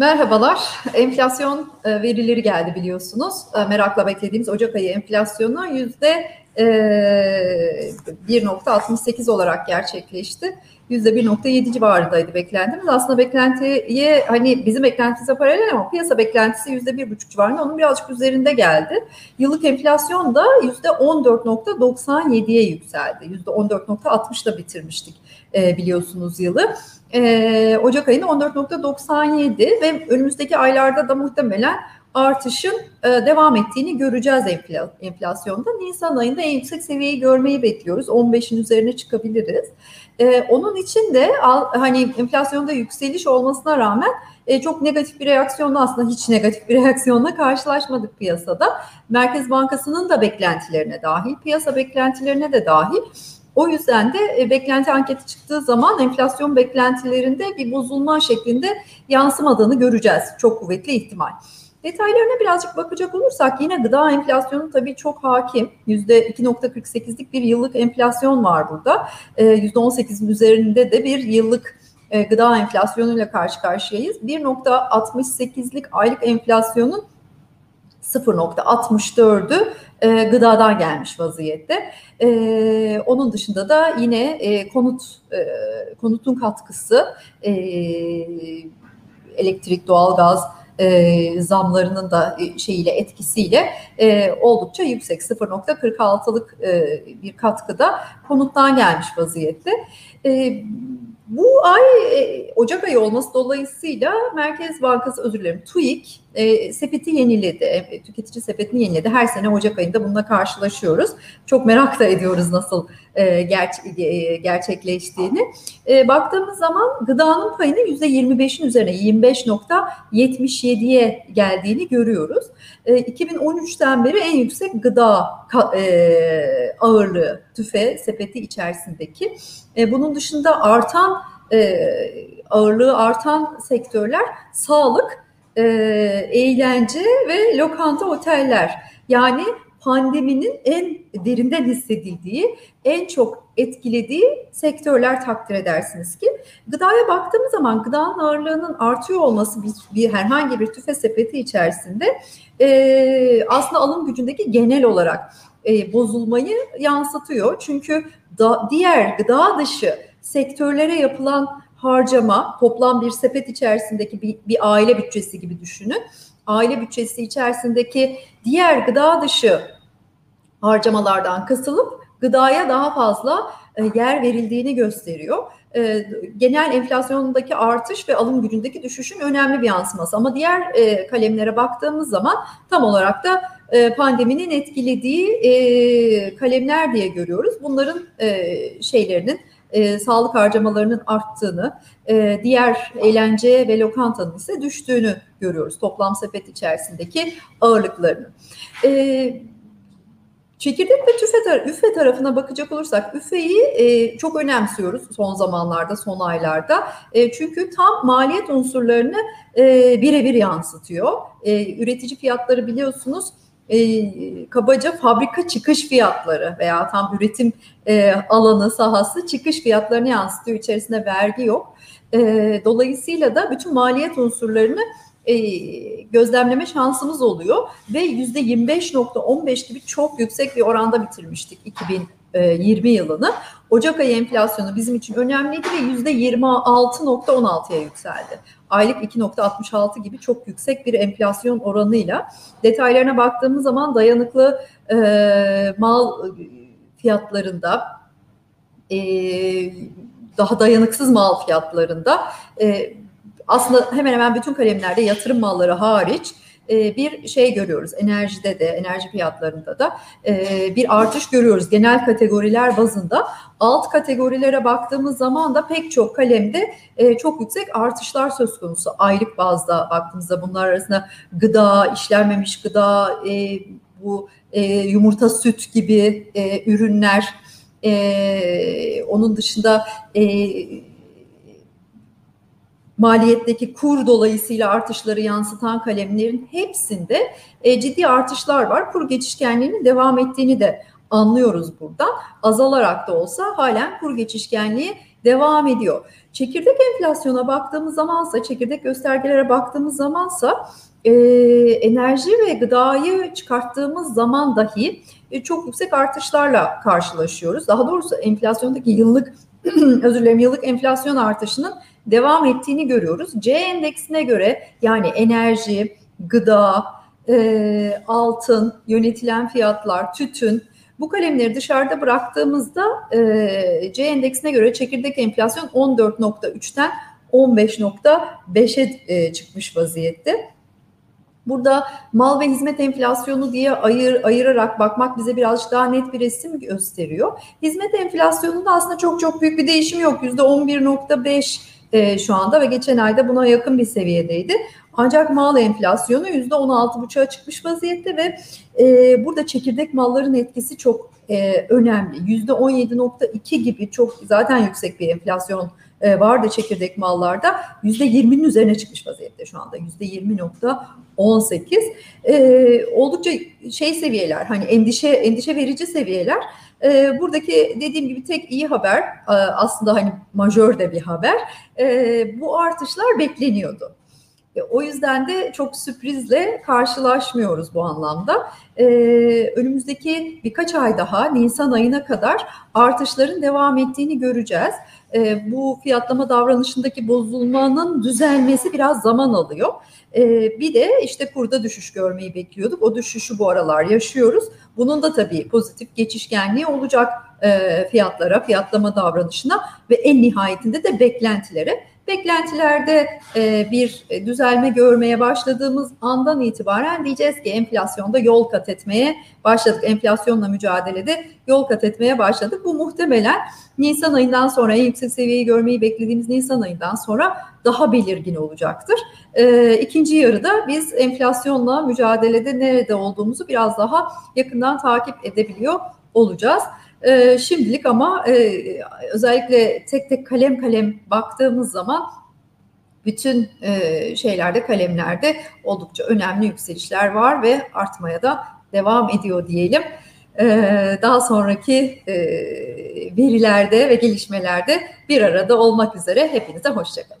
Merhabalar. Enflasyon e, verileri geldi biliyorsunuz. E, merakla beklediğimiz Ocak ayı enflasyonu yüzde 1.68 e, olarak gerçekleşti. Yüzde 1.7 civarındaydı beklentimiz. Aslında beklentiye hani bizim beklentimize paralel ama piyasa beklentisi yüzde 1.5 civarında. Onun birazcık üzerinde geldi. Yıllık enflasyon da yüzde 14.97'ye yükseldi. Yüzde 14.60'da bitirmiştik biliyorsunuz yılı e, Ocak ayında 14.97 ve önümüzdeki aylarda da muhtemelen artışın e, devam ettiğini göreceğiz enfla, enflasyonda. Nisan ayında en yüksek seviyeyi görmeyi bekliyoruz. 15'in üzerine çıkabiliriz. E, onun için de hani enflasyonda yükseliş olmasına rağmen e, çok negatif bir reaksiyonla aslında hiç negatif bir reaksiyonla karşılaşmadık piyasada. Merkez Bankası'nın da beklentilerine dahil, piyasa beklentilerine de dahil o yüzden de beklenti anketi çıktığı zaman enflasyon beklentilerinde bir bozulma şeklinde yansımadığını göreceğiz. Çok kuvvetli ihtimal. Detaylarına birazcık bakacak olursak yine gıda enflasyonu tabii çok hakim. %2.48'lik bir yıllık enflasyon var burada. %18'in e, üzerinde de bir yıllık e, gıda enflasyonuyla karşı karşıyayız. 1.68'lik aylık enflasyonun 0.64'ü e, gıdadan gelmiş vaziyette. E, onun dışında da yine e, konut e, konutun katkısı e, elektrik, doğalgaz e, zamlarının da e, şeyiyle etkisiyle e, oldukça yüksek 0.46'lık e, bir katkıda konuttan gelmiş vaziyette. E, bu ay e, Ocak ayı olması dolayısıyla Merkez Bankası özür dilerim TÜİK e, sepeti yeniledi. E, tüketici sepetini yeniledi. Her sene Ocak ayında bununla karşılaşıyoruz. Çok merak da ediyoruz nasıl e, ger e, gerçekleştiğini. E, baktığımız zaman gıdanın payının %25'in üzerine 25.77'ye geldiğini görüyoruz. E, 2013'ten beri en yüksek gıda e, ağırlığı tüfe sepeti içerisindeki. E, bunun dışında artan e, ağırlığı artan sektörler sağlık, e, eğlence ve lokanta oteller. Yani pandeminin en derinden hissedildiği, en çok etkilediği sektörler takdir edersiniz ki. Gıdaya baktığımız zaman gıdanın ağırlığının artıyor olması bir, bir herhangi bir tüfe sepeti içerisinde e, aslında alım gücündeki genel olarak e, bozulmayı yansıtıyor. Çünkü da, diğer gıda dışı sektörlere yapılan harcama toplam bir sepet içerisindeki bir, bir aile bütçesi gibi düşünün. Aile bütçesi içerisindeki diğer gıda dışı harcamalardan kısılıp gıdaya daha fazla e, yer verildiğini gösteriyor. E, genel enflasyondaki artış ve alım gücündeki düşüşün önemli bir yansıması. Ama diğer e, kalemlere baktığımız zaman tam olarak da pandeminin etkilediği kalemler diye görüyoruz. Bunların şeylerinin e, sağlık harcamalarının arttığını, e, diğer eğlence ve lokantanın ise düştüğünü görüyoruz toplam sepet içerisindeki ağırlıklarını. E, Çekirdek ve tüfe tar- üfe tarafına bakacak olursak üfeyi e, çok önemsiyoruz son zamanlarda, son aylarda. E, çünkü tam maliyet unsurlarını e, birebir yansıtıyor. E, üretici fiyatları biliyorsunuz e, kabaca fabrika çıkış fiyatları veya tam üretim e, alanı sahası çıkış fiyatlarını yansıtıyor. İçerisinde vergi yok. E, dolayısıyla da bütün maliyet unsurlarını e, gözlemleme şansımız oluyor ve yüzde 25.15 gibi çok yüksek bir oranda bitirmiştik 2020 yılını. Ocak ayı enflasyonu bizim için önemliydi ve yüzde 26.16'ya yükseldi. Aylık 2.66 gibi çok yüksek bir enflasyon oranıyla detaylarına baktığımız zaman dayanıklı e, mal fiyatlarında e, daha dayanıksız mal fiyatlarında e, aslında hemen hemen bütün kalemlerde yatırım malları hariç e, bir şey görüyoruz. Enerjide de, enerji fiyatlarında da e, bir artış görüyoruz genel kategoriler bazında. Alt kategorilere baktığımız zaman da pek çok kalemde e, çok yüksek artışlar söz konusu. Aylık bazda baktığımızda bunlar arasında gıda, işlenmemiş gıda, bu yumurta, süt gibi ürünler, onun dışında maliyetteki kur dolayısıyla artışları yansıtan kalemlerin hepsinde e, ciddi artışlar var. Kur geçişkenliğinin devam ettiğini de anlıyoruz buradan. Azalarak da olsa halen kur geçişkenliği devam ediyor. Çekirdek enflasyona baktığımız zamansa, çekirdek göstergelere baktığımız zamansa e, enerji ve gıdayı çıkarttığımız zaman dahi e, çok yüksek artışlarla karşılaşıyoruz. Daha doğrusu enflasyondaki yıllık özür dilerim yıllık enflasyon artışının devam ettiğini görüyoruz. C endeksine göre yani enerji, gıda, e, altın, yönetilen fiyatlar, tütün bu kalemleri dışarıda bıraktığımızda e, C endeksine göre çekirdek enflasyon 14.3'ten 15.5'e e, çıkmış vaziyette. Burada mal ve hizmet enflasyonu diye ayır, ayırarak bakmak bize birazcık daha net bir resim gösteriyor. Hizmet enflasyonunda aslında çok çok büyük bir değişim yok. %11.5 e, şu anda ve geçen ayda buna yakın bir seviyedeydi. Ancak mal enflasyonu %16,5'a çıkmış vaziyette ve e, burada çekirdek malların etkisi çok e, önemli. %17.2 gibi çok zaten yüksek bir enflasyon e, vardı çekirdek mallarda. %20'nin üzerine çıkmış vaziyette şu anda. %20.18. E, oldukça şey seviyeler hani endişe endişe verici seviyeler. E, buradaki dediğim gibi tek iyi haber e, aslında hani majör de bir haber. E, bu artışlar bekleniyordu. E, o yüzden de çok sürprizle karşılaşmıyoruz bu anlamda. Ee, önümüzdeki birkaç ay daha Nisan ayına kadar artışların devam ettiğini göreceğiz. Ee, bu fiyatlama davranışındaki bozulmanın düzelmesi biraz zaman alıyor. Ee, bir de işte kurda düşüş görmeyi bekliyorduk. O düşüşü bu aralar yaşıyoruz. Bunun da tabii pozitif geçişkenliği olacak e, fiyatlara, fiyatlama davranışına ve en nihayetinde de beklentilere. Beklentilerde e, bir düzelme görmeye başladığımız andan itibaren diyeceğiz ki enflasyonda yol kat etmeye başladık. Enflasyonla mücadelede yol kat etmeye başladık. Bu muhtemelen Nisan ayından sonra en yüksek seviyeyi görmeyi beklediğimiz Nisan ayından sonra daha belirgin olacaktır. E, ikinci yarıda biz enflasyonla mücadelede nerede olduğumuzu biraz daha yakından takip edebiliyor olacağız. E, şimdilik ama e, özellikle tek tek kalem kalem baktığımız zaman bütün e, şeylerde kalemlerde oldukça önemli yükselişler var ve artmaya da devam ediyor diyelim. E, daha sonraki e, verilerde ve gelişmelerde bir arada olmak üzere hepinize hoşçakalın.